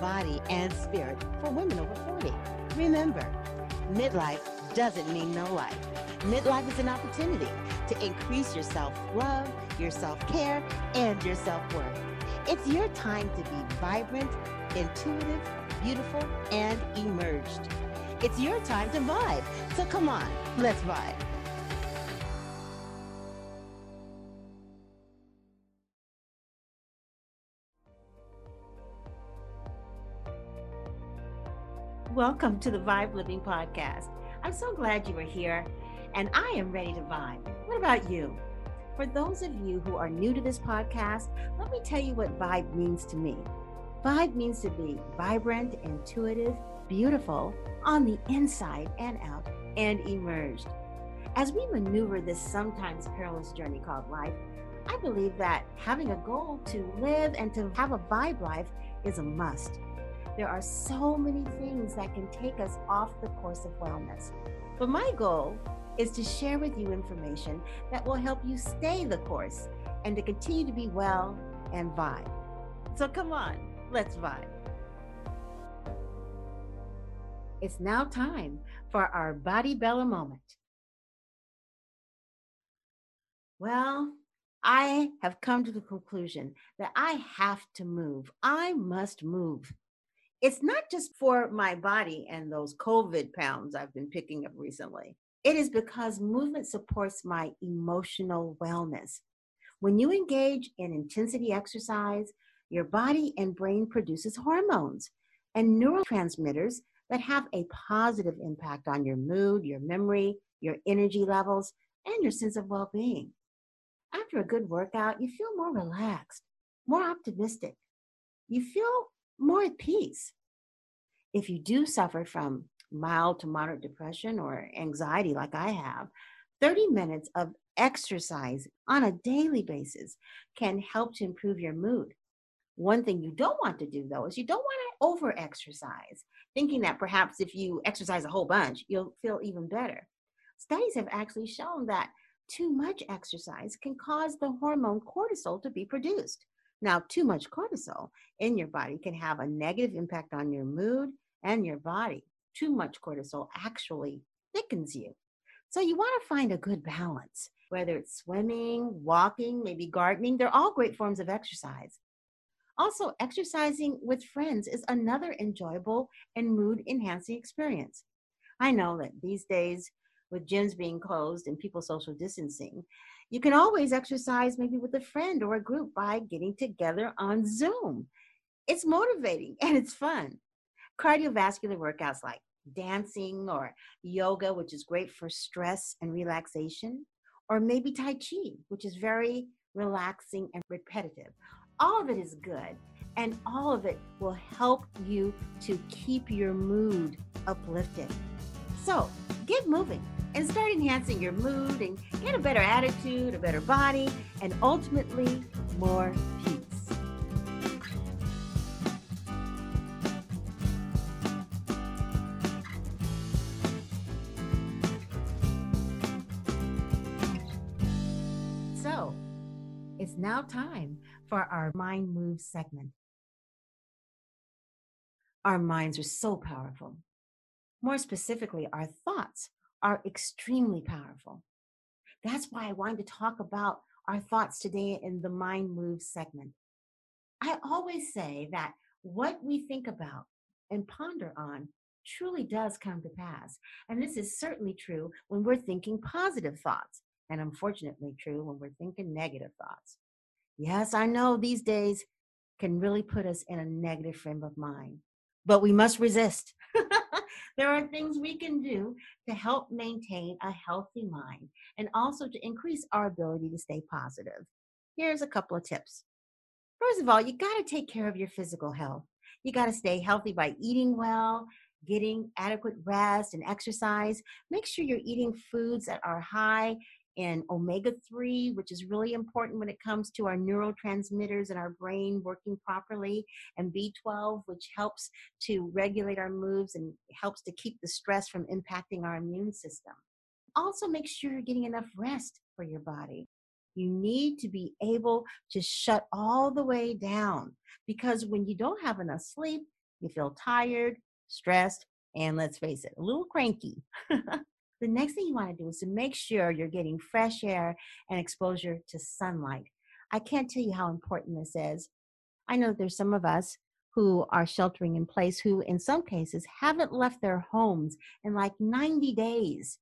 body, and spirit for women over 40. Remember, midlife doesn't mean no life. Midlife is an opportunity to increase your self love, your self care, and your self worth. It's your time to be vibrant, intuitive, beautiful, and emerged. It's your time to vibe. So come on, let's vibe. Welcome to the Vibe Living Podcast. I'm so glad you are here and I am ready to vibe. What about you? For those of you who are new to this podcast, let me tell you what vibe means to me. Vibe means to be vibrant, intuitive, beautiful on the inside and out, and emerged. As we maneuver this sometimes perilous journey called life, I believe that having a goal to live and to have a vibe life is a must. There are so many things that can take us off the course of wellness. But my goal is to share with you information that will help you stay the course and to continue to be well and vibe. So come on, let's vibe. It's now time for our Body Bella moment. Well, I have come to the conclusion that I have to move. I must move it's not just for my body and those COVID pounds I've been picking up recently. It is because movement supports my emotional wellness. When you engage in intensity exercise, your body and brain produces hormones and neurotransmitters that have a positive impact on your mood, your memory, your energy levels, and your sense of well being. After a good workout, you feel more relaxed, more optimistic. You feel more at peace. If you do suffer from mild to moderate depression or anxiety, like I have, 30 minutes of exercise on a daily basis can help to improve your mood. One thing you don't want to do, though, is you don't want to over exercise, thinking that perhaps if you exercise a whole bunch, you'll feel even better. Studies have actually shown that too much exercise can cause the hormone cortisol to be produced. Now, too much cortisol in your body can have a negative impact on your mood and your body. Too much cortisol actually thickens you. So, you want to find a good balance, whether it's swimming, walking, maybe gardening, they're all great forms of exercise. Also, exercising with friends is another enjoyable and mood enhancing experience. I know that these days, with gyms being closed and people social distancing, you can always exercise maybe with a friend or a group by getting together on Zoom. It's motivating and it's fun. Cardiovascular workouts like dancing or yoga, which is great for stress and relaxation, or maybe Tai Chi, which is very relaxing and repetitive. All of it is good, and all of it will help you to keep your mood uplifted. So get moving and start enhancing your mood and get a better attitude, a better body, and ultimately more peace. So, it's now time for our Mind Move segment. Our minds are so powerful. More specifically, our thoughts are extremely powerful. That's why I wanted to talk about our thoughts today in the Mind Moves segment. I always say that what we think about and ponder on truly does come to pass. And this is certainly true when we're thinking positive thoughts, and unfortunately true when we're thinking negative thoughts. Yes, I know these days can really put us in a negative frame of mind, but we must resist. there are things we can do to help maintain a healthy mind and also to increase our ability to stay positive. Here's a couple of tips. First of all, you got to take care of your physical health. You got to stay healthy by eating well, getting adequate rest and exercise. Make sure you're eating foods that are high in omega 3, which is really important when it comes to our neurotransmitters and our brain working properly, and B12, which helps to regulate our moves and helps to keep the stress from impacting our immune system. Also, make sure you're getting enough rest for your body. You need to be able to shut all the way down because when you don't have enough sleep, you feel tired, stressed, and let's face it, a little cranky. the next thing you want to do is to make sure you're getting fresh air and exposure to sunlight. I can't tell you how important this is. I know there's some of us who are sheltering in place who, in some cases, haven't left their homes in like 90 days.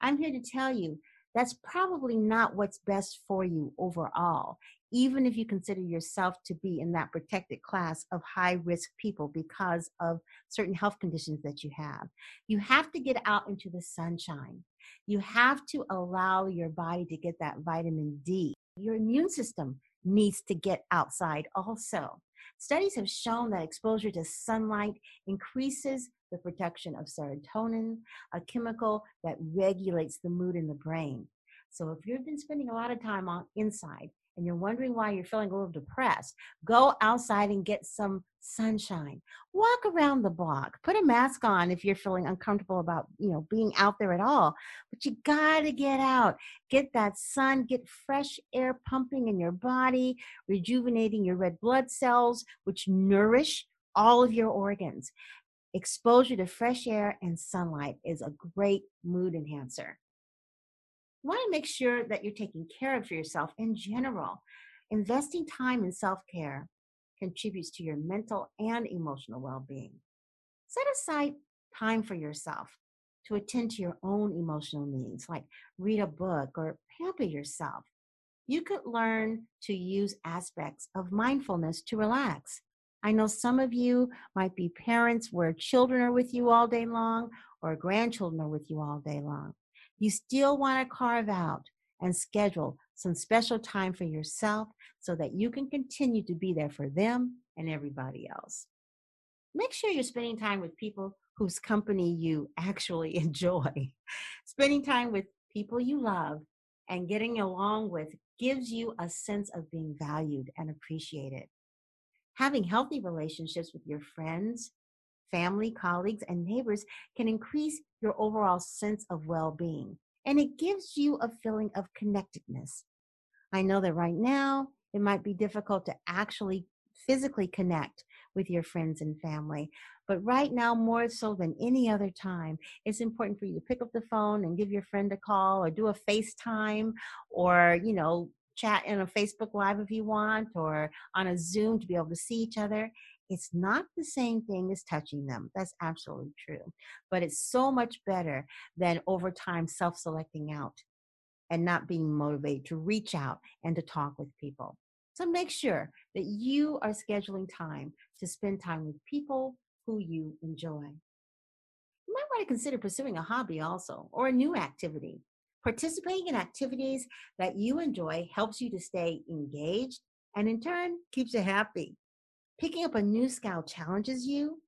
I'm here to tell you that's probably not what's best for you overall, even if you consider yourself to be in that protected class of high risk people because of certain health conditions that you have. You have to get out into the sunshine. You have to allow your body to get that vitamin D. Your immune system needs to get outside also. Studies have shown that exposure to sunlight increases the production of serotonin, a chemical that regulates the mood in the brain. So if you've been spending a lot of time on inside and you're wondering why you're feeling a little depressed, go outside and get some sunshine. Walk around the block. Put a mask on if you're feeling uncomfortable about, you know, being out there at all. But you got to get out. Get that sun, get fresh air pumping in your body, rejuvenating your red blood cells which nourish all of your organs. Exposure to fresh air and sunlight is a great mood enhancer. You want to make sure that you're taking care of yourself in general. Investing time in self care contributes to your mental and emotional well being. Set aside time for yourself to attend to your own emotional needs, like read a book or pamper yourself. You could learn to use aspects of mindfulness to relax. I know some of you might be parents where children are with you all day long or grandchildren are with you all day long. You still want to carve out and schedule some special time for yourself so that you can continue to be there for them and everybody else. Make sure you're spending time with people whose company you actually enjoy. spending time with people you love and getting along with gives you a sense of being valued and appreciated having healthy relationships with your friends, family, colleagues, and neighbors can increase your overall sense of well being. And it gives you a feeling of connectedness. I know that right now it might be difficult to actually physically connect with your friends and family. But right now, more so than any other time, it's important for you to pick up the phone and give your friend a call or do a FaceTime or, you know, chat in a Facebook Live if you want, or on a Zoom to be able to see each other. It's not the same thing as touching them. That's absolutely true. But it's so much better than over time self selecting out and not being motivated to reach out and to talk with people. So make sure that you are scheduling time to spend time with people who you enjoy. You might want to consider pursuing a hobby also or a new activity. Participating in activities that you enjoy helps you to stay engaged and in turn keeps you happy. Picking up a new skill challenges you,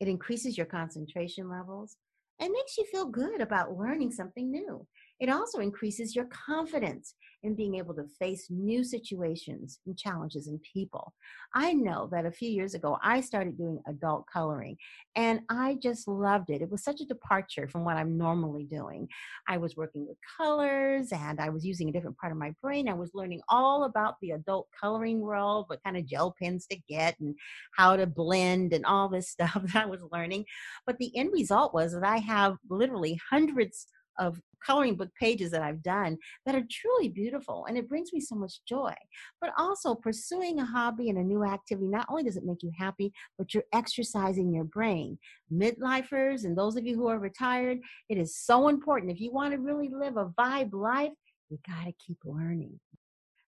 it increases your concentration levels, and makes you feel good about learning something new. It also increases your confidence in being able to face new situations and challenges and people. I know that a few years ago, I started doing adult coloring and I just loved it. It was such a departure from what I'm normally doing. I was working with colors and I was using a different part of my brain. I was learning all about the adult coloring world, what kind of gel pens to get and how to blend and all this stuff that I was learning. But the end result was that I have literally hundreds of coloring book pages that I've done that are truly beautiful and it brings me so much joy. But also pursuing a hobby and a new activity, not only does it make you happy, but you're exercising your brain. Midlifers and those of you who are retired, it is so important. If you want to really live a vibe life, you got to keep learning.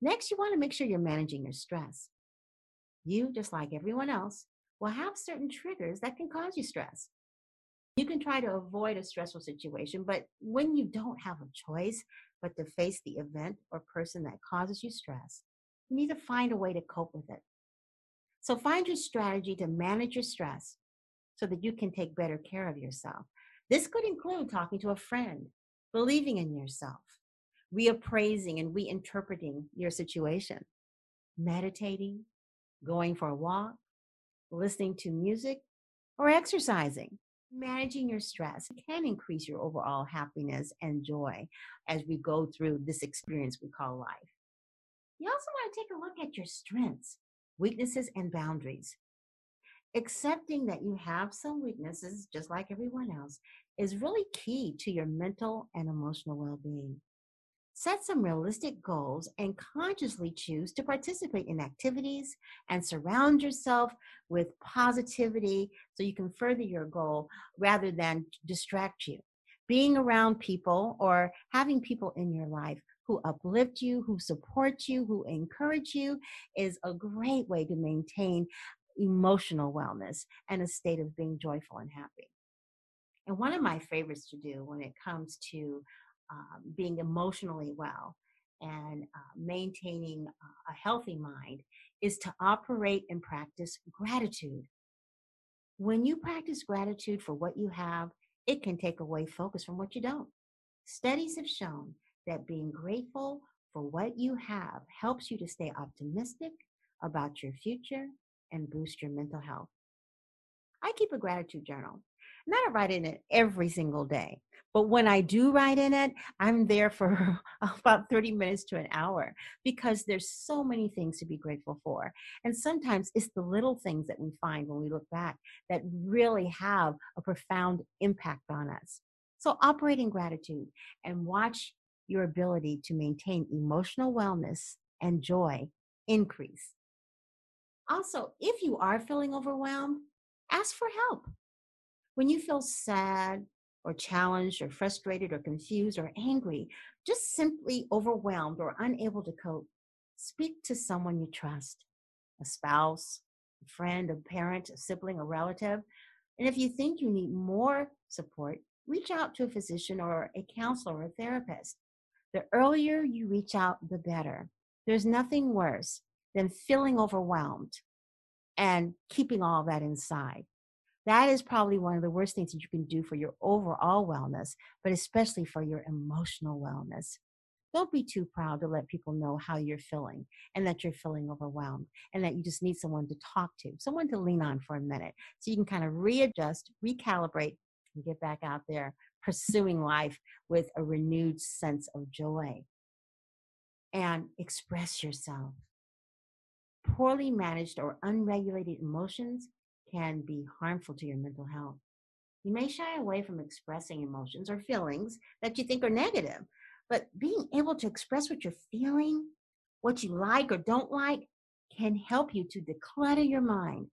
Next, you want to make sure you're managing your stress. You, just like everyone else, will have certain triggers that can cause you stress. You can try to avoid a stressful situation, but when you don't have a choice but to face the event or person that causes you stress, you need to find a way to cope with it. So find your strategy to manage your stress so that you can take better care of yourself. This could include talking to a friend, believing in yourself, reappraising and reinterpreting your situation, meditating, going for a walk, listening to music, or exercising. Managing your stress can increase your overall happiness and joy as we go through this experience we call life. You also want to take a look at your strengths, weaknesses, and boundaries. Accepting that you have some weaknesses, just like everyone else, is really key to your mental and emotional well being. Set some realistic goals and consciously choose to participate in activities and surround yourself with positivity so you can further your goal rather than distract you. Being around people or having people in your life who uplift you, who support you, who encourage you is a great way to maintain emotional wellness and a state of being joyful and happy. And one of my favorites to do when it comes to um, being emotionally well and uh, maintaining a healthy mind is to operate and practice gratitude. When you practice gratitude for what you have, it can take away focus from what you don't. Studies have shown that being grateful for what you have helps you to stay optimistic about your future and boost your mental health. I keep a gratitude journal. And I don't write in it every single day. But when I do write in it, I'm there for about 30 minutes to an hour because there's so many things to be grateful for. And sometimes it's the little things that we find when we look back that really have a profound impact on us. So operate in gratitude and watch your ability to maintain emotional wellness and joy increase. Also, if you are feeling overwhelmed, ask for help. When you feel sad or challenged or frustrated or confused or angry, just simply overwhelmed or unable to cope, speak to someone you trust a spouse, a friend, a parent, a sibling, a relative. And if you think you need more support, reach out to a physician or a counselor or a therapist. The earlier you reach out, the better. There's nothing worse than feeling overwhelmed and keeping all that inside. That is probably one of the worst things that you can do for your overall wellness, but especially for your emotional wellness. Don't be too proud to let people know how you're feeling and that you're feeling overwhelmed and that you just need someone to talk to, someone to lean on for a minute so you can kind of readjust, recalibrate, and get back out there pursuing life with a renewed sense of joy. And express yourself. Poorly managed or unregulated emotions can be harmful to your mental health. You may shy away from expressing emotions or feelings that you think are negative, but being able to express what you're feeling, what you like or don't like, can help you to declutter your mind.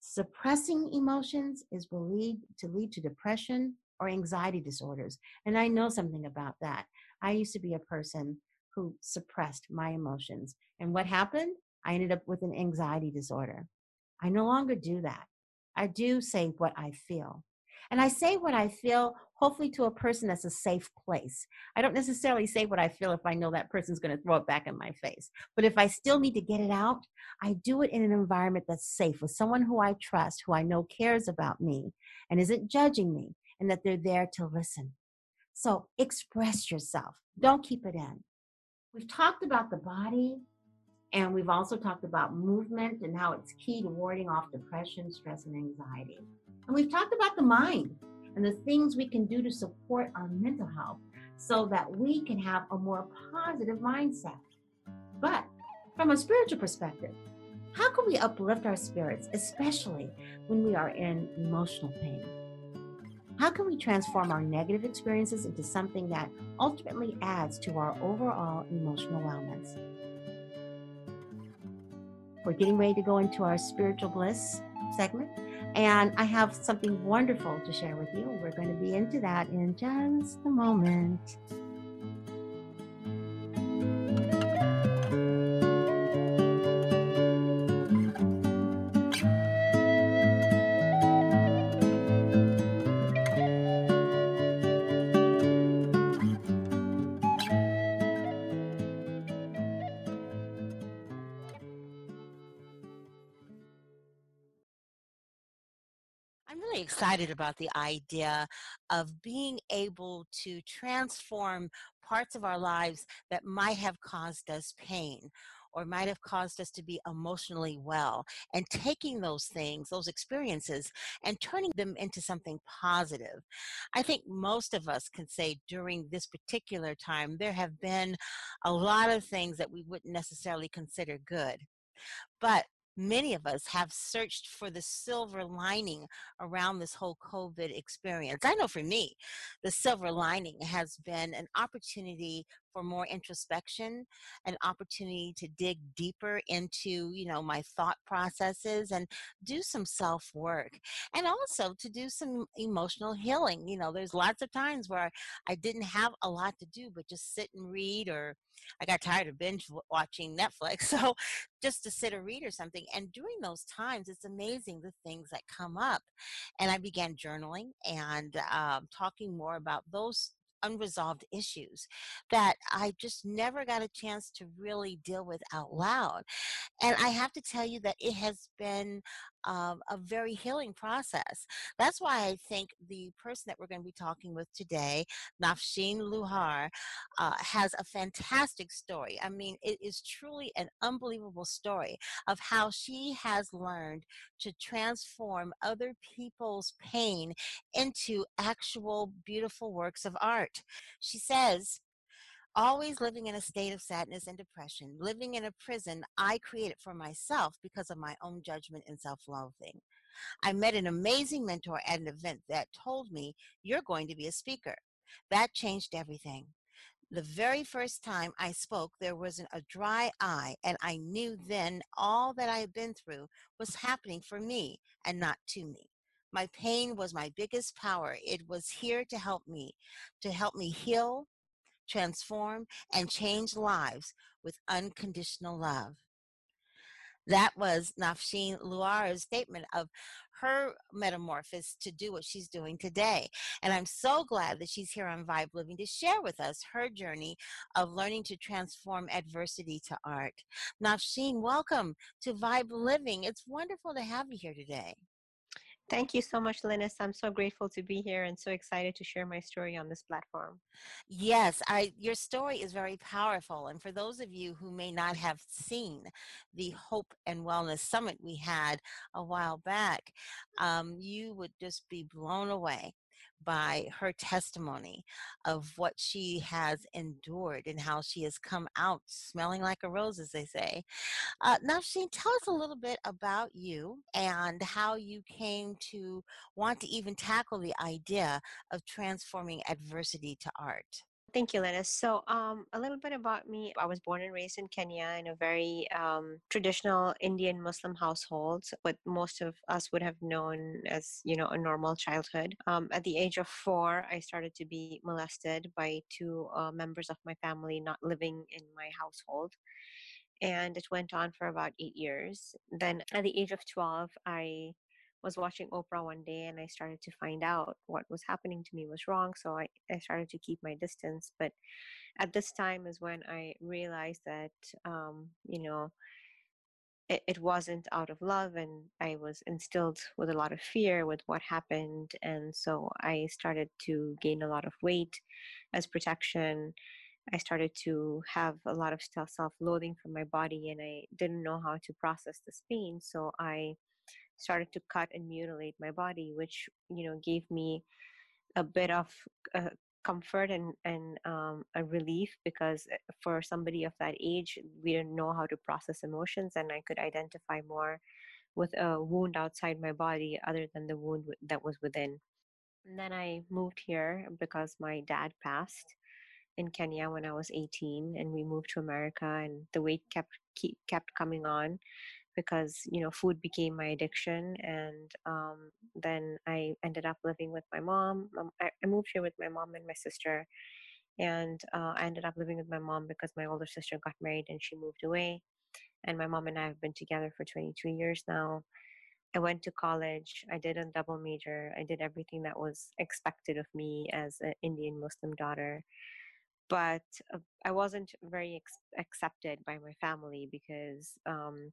Suppressing emotions is believed to lead to depression or anxiety disorders. And I know something about that. I used to be a person who suppressed my emotions. And what happened? I ended up with an anxiety disorder. I no longer do that. I do say what I feel. And I say what I feel, hopefully, to a person that's a safe place. I don't necessarily say what I feel if I know that person's going to throw it back in my face. But if I still need to get it out, I do it in an environment that's safe with someone who I trust, who I know cares about me and isn't judging me, and that they're there to listen. So express yourself, don't keep it in. We've talked about the body, and we've also talked about movement and how it's key to warding off depression, stress, and anxiety. And we've talked about the mind and the things we can do to support our mental health so that we can have a more positive mindset. But from a spiritual perspective, how can we uplift our spirits, especially when we are in emotional pain? How can we transform our negative experiences into something that ultimately adds to our overall emotional wellness? We're getting ready to go into our spiritual bliss segment. And I have something wonderful to share with you. We're going to be into that in just a moment. Really excited about the idea of being able to transform parts of our lives that might have caused us pain or might have caused us to be emotionally well and taking those things, those experiences, and turning them into something positive. I think most of us can say during this particular time, there have been a lot of things that we wouldn't necessarily consider good. But many of us have searched for the silver lining around this whole COVID experience. I know for me, the silver lining has been an opportunity for more introspection, an opportunity to dig deeper into, you know, my thought processes and do some self work and also to do some emotional healing. You know, there's lots of times where I didn't have a lot to do but just sit and read or I got tired of binge watching Netflix. So just to sit or read or something. And during those times, it's amazing the things that come up. And I began journaling and um, talking more about those unresolved issues that I just never got a chance to really deal with out loud. And I have to tell you that it has been um, a very healing process. That's why I think the person that we're going to be talking with today, Nafsheen Luhar, uh, has a fantastic story. I mean, it is truly an unbelievable story of how she has learned to transform other people's pain into actual beautiful works of art. She says, always living in a state of sadness and depression, living in a prison I created for myself because of my own judgment and self loathing. I met an amazing mentor at an event that told me, You're going to be a speaker. That changed everything. The very first time I spoke, there was a dry eye, and I knew then all that I had been through was happening for me and not to me. My pain was my biggest power. It was here to help me, to help me heal, transform, and change lives with unconditional love. That was Nafsheen Luhar's statement of her metamorphosis to do what she's doing today. And I'm so glad that she's here on Vibe Living to share with us her journey of learning to transform adversity to art. Nafsheen, welcome to Vibe Living. It's wonderful to have you here today. Thank you so much, Linus. I'm so grateful to be here and so excited to share my story on this platform. Yes, I your story is very powerful. And for those of you who may not have seen the Hope and Wellness Summit we had a while back, um, you would just be blown away by her testimony of what she has endured and how she has come out smelling like a rose, as they say. Uh, Nafsheen, tell us a little bit about you and how you came to want to even tackle the idea of transforming adversity to art. Thank you, Linus. So, um, a little bit about me. I was born and raised in Kenya in a very um, traditional Indian Muslim household, what most of us would have known as, you know, a normal childhood. Um, at the age of four, I started to be molested by two uh, members of my family not living in my household. And it went on for about eight years. Then, at the age of 12, I was watching Oprah one day and I started to find out what was happening to me was wrong. So I, I started to keep my distance. But at this time is when I realized that, um, you know, it, it wasn't out of love and I was instilled with a lot of fear with what happened. And so I started to gain a lot of weight as protection. I started to have a lot of self loathing from my body and I didn't know how to process this pain. So I started to cut and mutilate my body, which you know gave me a bit of uh, comfort and and um, a relief because uh, for somebody of that age, we didn't know how to process emotions, and I could identify more with a wound outside my body other than the wound that was within. And then I moved here because my dad passed in Kenya when I was 18, and we moved to America, and the weight kept keep, kept coming on because you know food became my addiction and um, then i ended up living with my mom um, I, moved here with my mom and my sister and uh, i ended up living with my mom because my older sister got married and she moved away and my mom and i have been together for 22 years now. I went to college i did a double major i did everything that was expected of me as an indian muslim daughter but uh, I wasn't very ex- accepted by my family because um,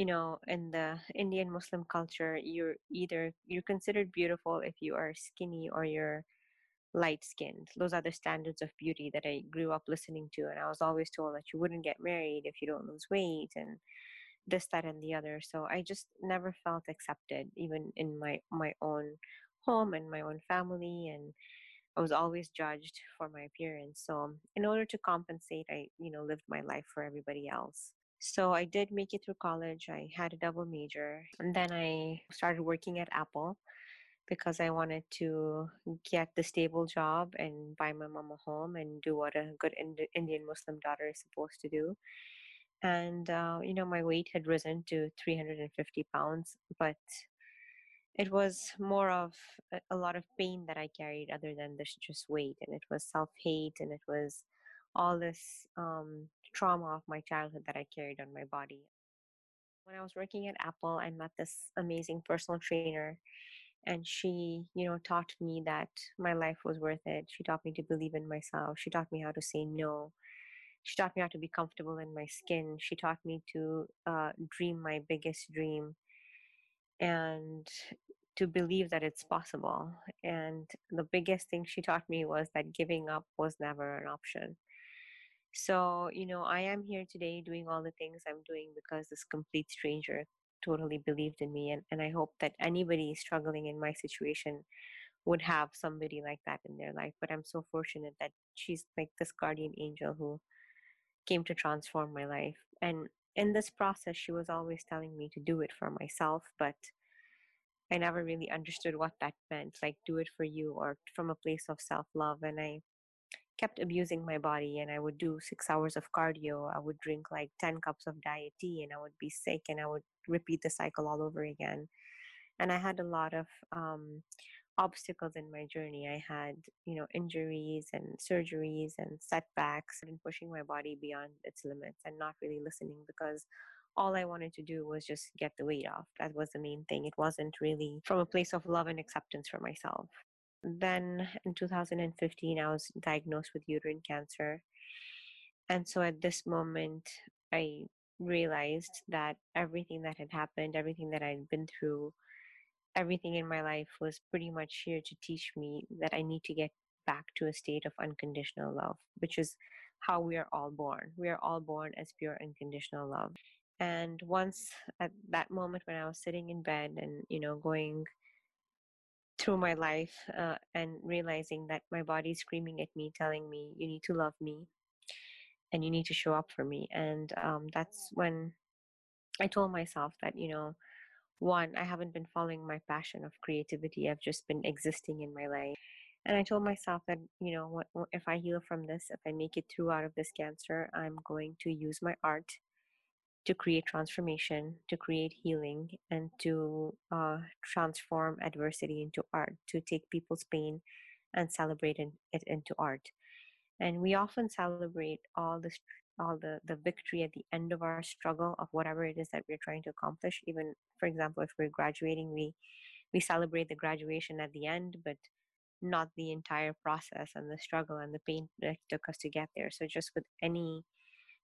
you know in the indian muslim culture you're either you're considered beautiful if you are skinny or you're light skinned those are the standards of beauty that i grew up listening to and i was always told that you wouldn't get married if you don't lose weight and this that and the other. So i just never felt accepted even in my my own home and my own family and i was always judged for my appearance. So in order to compensate i you know lived my life for everybody else so i did make it through college i had a double major and then i started working at apple because i wanted to get the stable job and buy my mom a home and do what a good indian muslim daughter is supposed to do. And uh, you know my weight had risen to 350 pounds but it was more of a, a lot of pain that i carried other than this just weight and it was self-hate and it was all this um, trauma of my childhood that i carried on my body when i was working at apple i met this amazing personal trainer and she you know taught me that my life was worth it she taught me to believe in myself she taught me how to say no she taught me how to be comfortable in my skin. She taught me to uh, dream my biggest dream and to believe that it's possible. And the biggest thing she taught me was that giving up was never an option. So, you know, I am here today doing all the things I'm doing because this complete stranger totally believed in me. And, and I hope that anybody struggling in my situation would have somebody like that in their life. But I'm so fortunate that she's like this guardian angel who came to transform my life. And in this process, she was always telling me to do it for myself, but I never really understood what that meant like, do it for you or from a place of self love. And I kept abusing my body and I would do six hours of cardio. I would drink like 10 cups of diet tea and I would be sick and I would repeat the cycle all over again. And I had a lot of um, obstacles in my journey. I had, you know, injuries and surgeries and setbacks and pushing my body beyond its limits and not really listening because all I wanted to do was just get the weight off. That was the main thing. It wasn't really from a place of love and acceptance for myself. Then in 2015, I was diagnosed with uterine cancer. And so at this moment, I realized that everything that had happened, everything that I'd been through, everything in my life was pretty much here to teach me that I need to get back to a state of unconditional love, which is how we are all born. We are all born as pure unconditional love. And once at that moment when I was sitting in bed and, you know, going through my life uh, and realizing that my body is screaming at me, telling me, you need to love me and you need to show up for me. And um, that's when I told myself that, you know, one, I haven't been following my passion of creativity. I've just been existing in my life. And I told myself that, you know, if I heal from this, if I make it through out of this cancer, I'm going to use my art to create transformation, to create healing, and to uh, transform adversity into art, to take people's pain and celebrate it into art. And we often celebrate all the all the the victory at the end of our struggle of whatever it is that we're trying to accomplish even for example if we're graduating we we celebrate the graduation at the end but not the entire process and the struggle and the pain that took us to get there so just with any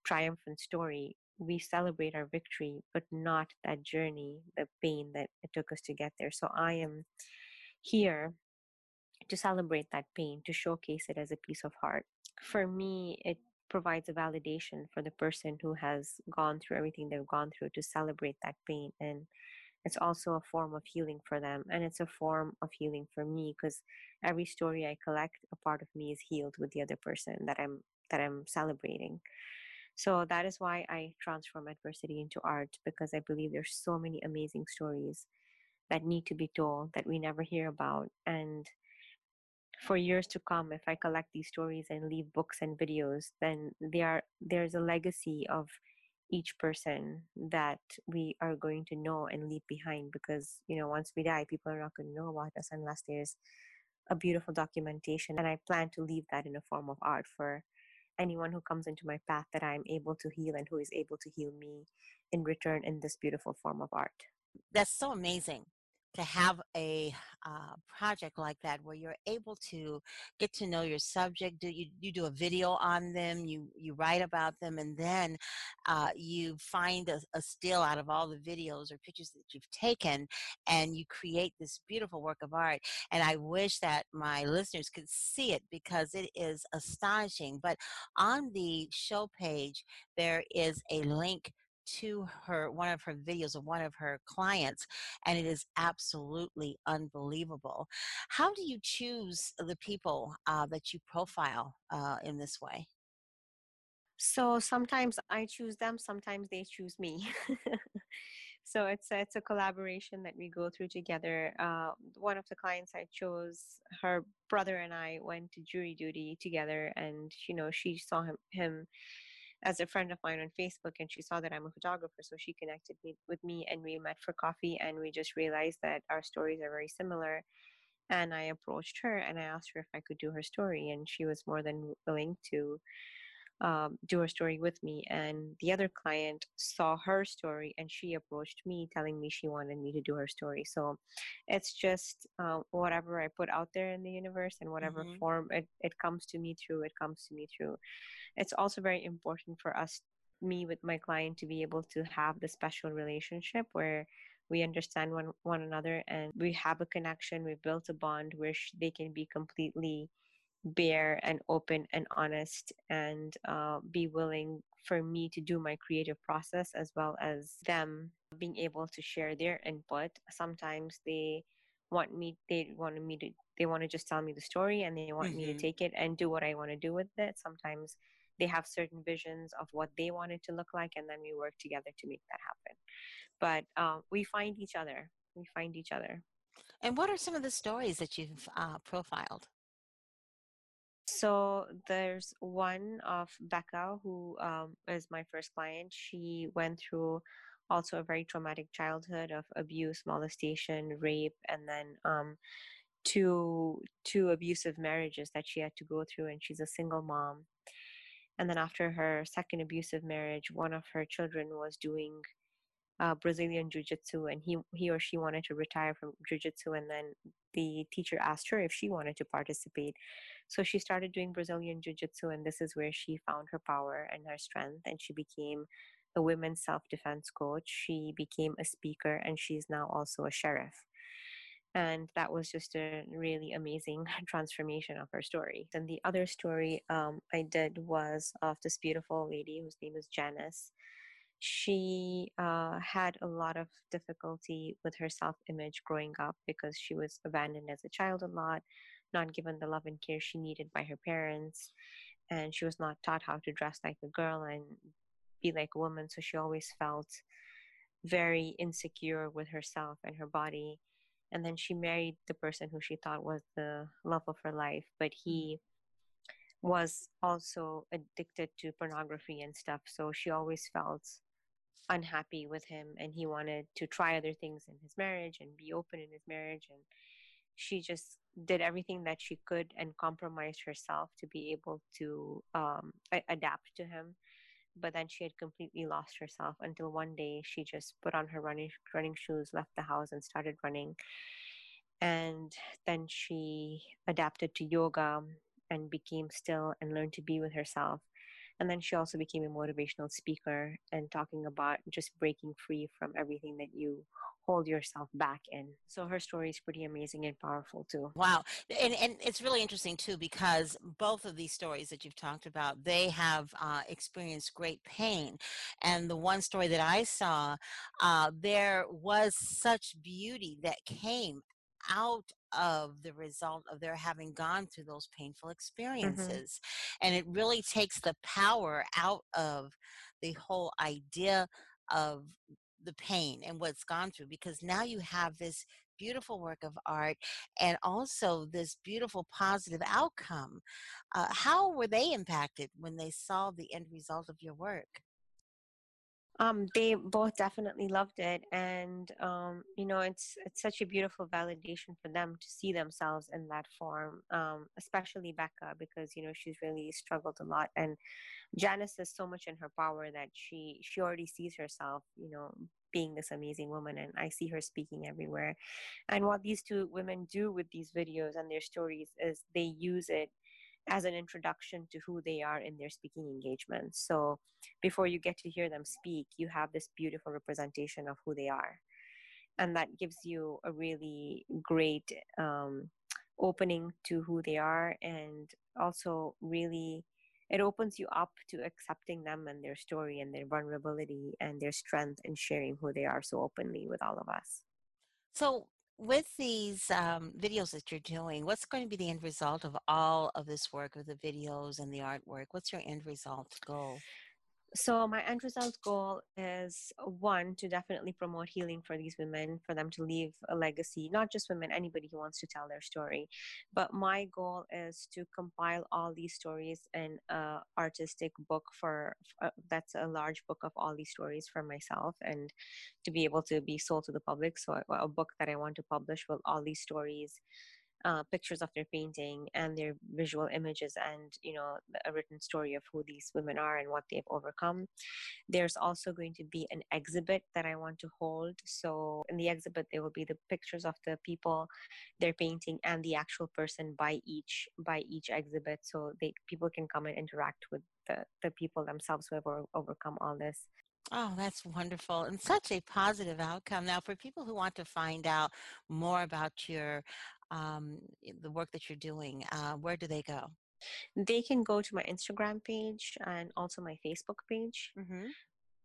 triumphant story we celebrate our victory but not that journey the pain that it took us to get there. So i am here to celebrate that pain to showcase it as a piece of art for me it provides a validation for the person who has gone through everything they've gone through to celebrate that pain and it's also a form of healing for them and it's a form of healing for me because every story i collect a part of me is healed with the other person that i'm that i'm celebrating so that is why i transform adversity into art because i believe there's so many amazing stories that need to be told that we never hear about. And for years to come if i collect these stories and leave books and videos then there there's a legacy of each person that we are going to know and leave behind because you know once we die people are not going to know about us unless there's a beautiful documentation. And i plan to leave that in a form of art for anyone who comes into my path that i'm able to heal and who is able to heal me in return in this beautiful form of art. That's so amazing to have a uh, project like that where you're able to get to know your subject do you, you do a video on them you you write about them and then uh, you find a, a still out of all the videos or pictures that you've taken and you create this beautiful work of art. And i wish that my listeners could see it because it is astonishing. But on the show page there is a link to her one of her videos of one of her clients and it is absolutely unbelievable. How do you choose the people uh, that you profile uh, in this way? So sometimes i choose them sometimes they choose me. So it's a, it's a collaboration that we go through together. Uh, one of the clients i chose her brother and i went to jury duty together and you know she saw him him as a friend of mine on Facebook, and she saw that I'm a photographer, so she connected me with me, and we met for coffee, and we just realized that our stories are very similar. And I approached her and I asked her if I could do her story, and she was more than willing to um, do her story with me. And the other client saw her story and she approached me telling me she wanted me to do her story. So it's just uh, whatever I put out there in the universe and whatever mm-hmm. form it, it comes to me through, it comes to me through it's also very important for us me with my client to be able to have the special relationship where we understand one, one another and we have a connection we've built a bond where sh- they can be completely bare and open and honest and uh, be willing for me to do my creative process as well as them being able to share their input. Sometimes they want me they want me to they want to just tell me the story and they want mm-hmm. me to mm-hmm. take it and do what i want to do with it. Sometimes they have certain visions of what they want it to look like and then we work together to make that happen. But um, we find each other. We find each other. And what are some of the stories that you've uh, profiled so there's one of becca who um, is my first client she went through also a very traumatic childhood of abuse molestation rape and then um, two two abusive marriages that she had to go through and she's a single mom and then after her second abusive marriage, one of her children was doing uh, Brazilian Jiu Jitsu, and he he or she wanted to retire from Jiu Jitsu, and then the teacher asked her if she wanted to participate. So she started doing Brazilian Jiu Jitsu, and this is where she found her power and her strength, and she became a women's self defense coach. She became a speaker, and she's now also a sheriff and that was just a really amazing transformation of her story. And the other story um, I did was of this beautiful lady whose name is Janice. She uh, had a lot of difficulty with her self image growing up because she was abandoned as a child a lot, not given the love and care she needed by her parents, and she was not taught how to dress like a girl and be like a woman. So she always felt very insecure with herself and her body. And then she married the person who she thought was the love of her life. But he mm-hmm. was also addicted to pornography and stuff. So she always felt unhappy with him. And he wanted to try other things in his marriage and be open in his marriage and she just did everything that she could and compromised herself to be able to um, adapt to him but then she had completely lost herself until one day she just put on her running running shoes, left the house, and started running. And then she adapted to yoga and became still and learned to be with herself. And then she also became a motivational speaker and talking about just breaking free from everything that you hold yourself back in. So her story is pretty amazing and powerful too. Wow. And, and it's really interesting too because both of these stories that you've talked about, they have uh, experienced great pain. And the one story that I saw, uh, there was such beauty that came out of the result of their having gone through those painful mm-hmm. experiences. Mm-hmm. And it really takes the power out of the whole idea of the pain and what's gone through because now you have this beautiful work of art and also this beautiful positive outcome. Uh, how were they impacted when they saw the end result of your work? Um, they both definitely loved it, and um, you know, it's it's such a beautiful validation for them to see themselves in that form. Um, especially Becca, because you know she's really struggled a lot, and Janice is so much in her power that she she already sees herself, you know, being this amazing woman, and I see her speaking everywhere. And what these two women do with these videos and their stories is they use it as an introduction to who they are in their speaking engagements. So before you get to hear them speak, you have this beautiful representation of who they are. And that gives you a really great um, opening to who they are and also really it opens you up to accepting them and their story and their vulnerability and their strength and sharing who they are so openly with all of us. So, with these um, videos that you're doing, what's going to be the end result of all of this work of the videos and the artwork? What's your end result goal? So my end result goal is one to definitely promote healing for these women for them to leave a legacy not just women anybody who wants to tell their story. But my goal is to compile all these stories in a artistic book for uh, that's a large book of all these stories for myself and to be able to be sold to the public. So a, a book that i want to publish with all these stories uh, pictures of their painting and their visual images and you know a written story of who these women are and what they've overcome. There's also going to be an exhibit that i want to hold. So in the exhibit there will be the pictures of the people their painting and the actual person by each by each exhibit. So they people can come and interact with the, the people themselves who have over, overcome all this. Oh, that's wonderful and such a positive outcome. Now, for people who want to find out more about your um, the work that you're doing, uh, where do they go? They can go to my Instagram page and also my Facebook page. Mm-hmm.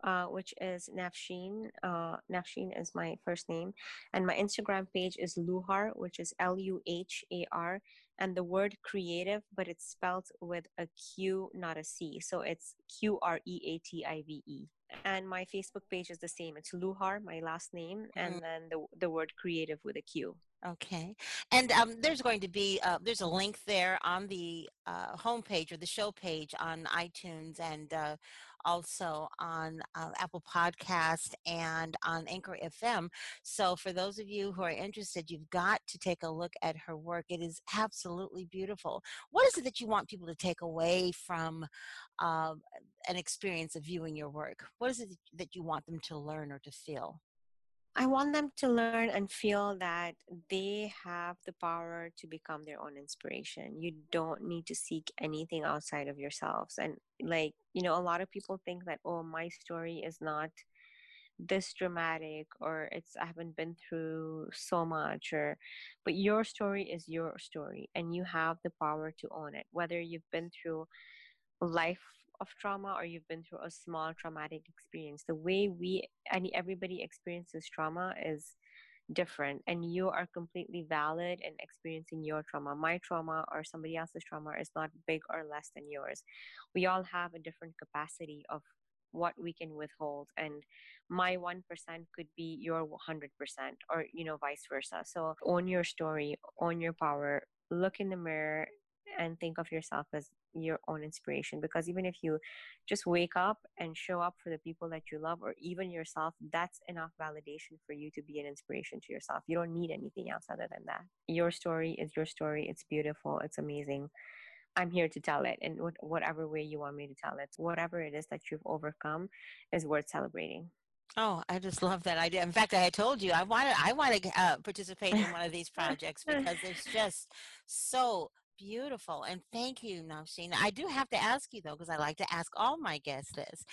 Uh, which is Nafsheen. Uh, Nafsheen is my first name. And my Instagram page is Luhar, which is L U H A R. And the word creative, but it's spelled with a Q, not a C. So it's Q R E A T I V E. And my Facebook page is the same. It's Luhar, my last name, and mm-hmm. then the, the word creative with a Q. Okay, and um, there's going to be uh, there's a link there on the uh, homepage or the show page on iTunes and uh, also on uh, Apple Podcast and on Anchor FM. So for those of you who are interested, you've got to take a look at her work. It is absolutely beautiful. What is it that you want people to take away from uh, an experience of viewing your work? What is it that you want them to learn or to feel? I want them to learn and feel that they have the power to become their own inspiration. You don't need to seek anything outside of yourselves. And, like, you know, a lot of people think that, oh, my story is not this dramatic or it's i haven't been through so much or but your story is your story and you have the power to own it whether you've been through life of trauma or you've been through a small traumatic experience the way we and everybody experiences trauma is different and you are completely valid in experiencing your trauma. My trauma or somebody else's trauma is not big or less than yours. We all have a different capacity of what we can withhold and my 1% could be your 100% or you know vice versa. So own your story own your power look in the mirror and think of yourself as your own inspiration because even if you just wake up and show up for the people that you love or even yourself that's enough validation for you to be an inspiration to yourself. You don't need anything else other than that. Your story is your story. It's beautiful. It's amazing. I'm here to tell it in whatever way you want me to tell it whatever it is that you've overcome is worth celebrating. Oh, I just love that idea. In fact, I had told you I wanted I want to uh, participate in one of these projects because it's just so beautiful. And thank you, Nafsheen. I do have to ask you, though, because I like to ask all my guests this.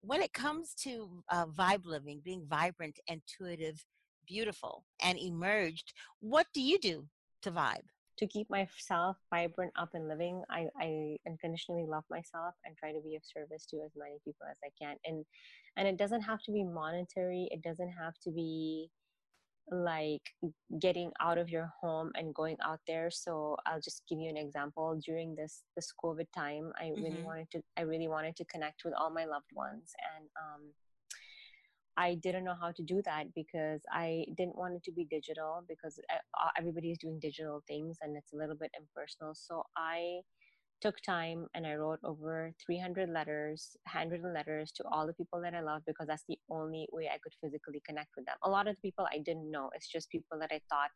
When it comes to uh, vibe living, being vibrant, intuitive, beautiful, and emerged, what do you do to vibe? To keep myself vibrant, up and living, I, I unconditionally love myself and try to be of service to as many people as I can. And and it doesn't have to be monetary. It doesn't have to be like getting out of your home and going out there so i'll just give you an example during this this covid time i really mm-hmm. wanted to i really wanted to connect with all my loved ones and um I didn't know how to do that because I didn't want it to be digital because uh, everybody is doing digital things and it's a little bit impersonal. So I took time and I wrote over 300 letters, handwritten letters to all the people that I love because that's the only way I could physically connect with them. A lot of the people I didn't know, it's just people that I thought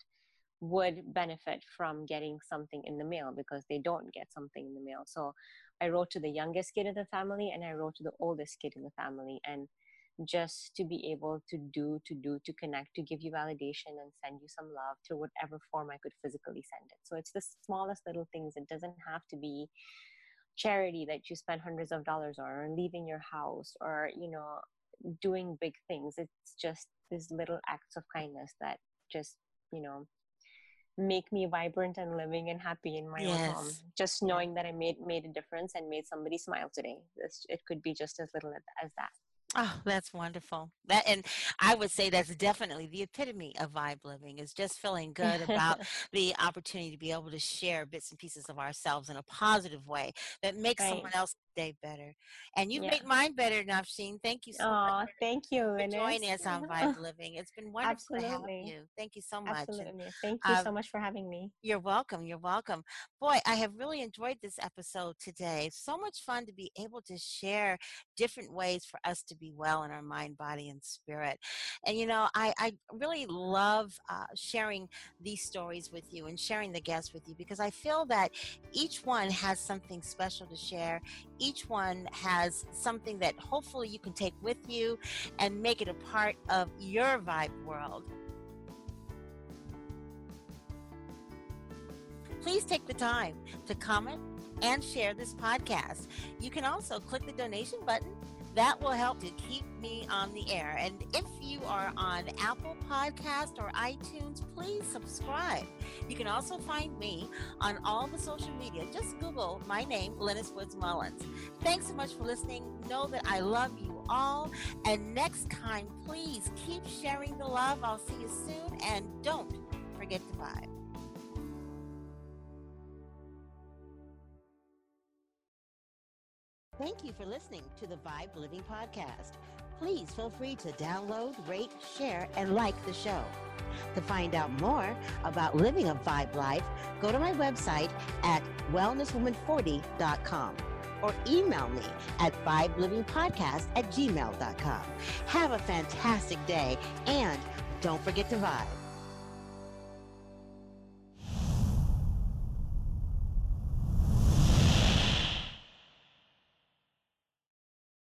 would benefit from getting something in the mail because they don't get something in the mail. So I wrote to the youngest kid in the family and I wrote to the oldest kid in the family. And just to be able to do, to do, to connect, to give you validation and send you some love through whatever form I could physically send it. So it's the smallest little things. It doesn't have to be charity that you spend hundreds of dollars on or leaving your house or, you know, doing big things. It's just these little acts of kindness that just, you know, make me vibrant and living and happy in my yes. own home. Just knowing that I made made a difference and made somebody smile today. It could be just as little as that. Oh, that's wonderful. That and I would say that's definitely the epitome of vibe living is just feeling good about the opportunity to be able to share bits and pieces of ourselves in a positive way that makes right. someone else day better. And you yeah. make mine better, Nafsheen. Thank you so Aww, much. thank you for joining us on Vibe Living. It's been wonderful Absolutely. to have you. Thank you so much. Absolutely. And, thank you um, so much for having me. You're welcome. You're welcome. Boy, I have really enjoyed this episode today. So much fun to be able to share different ways for us to be well in our mind, body, and spirit. And you know, I, I really love uh, sharing these stories with you and sharing the guests with you because I feel that each one has something special to share each one has something that hopefully you can take with you and make it a part of your vibe world. Please take the time to comment and share this podcast. You can also click the donation button that will help to keep me on the air. And if you are on Apple Podcast or iTunes, please subscribe. You can also find me on all the social media. Just Google my name, Lennis Woods Mullins. Thanks so much for listening. Know that I love you all. And next time, please keep sharing the love. I'll see you soon. And don't forget to vibe. Thank you for listening to the Vibe Living Podcast. Please feel free to download, rate, share, and like the show. To find out more about living a vibe life, go to my website at wellnesswoman40.com or email me at vibelivingpodcast at gmail.com. Have a fantastic day and don't forget to vibe.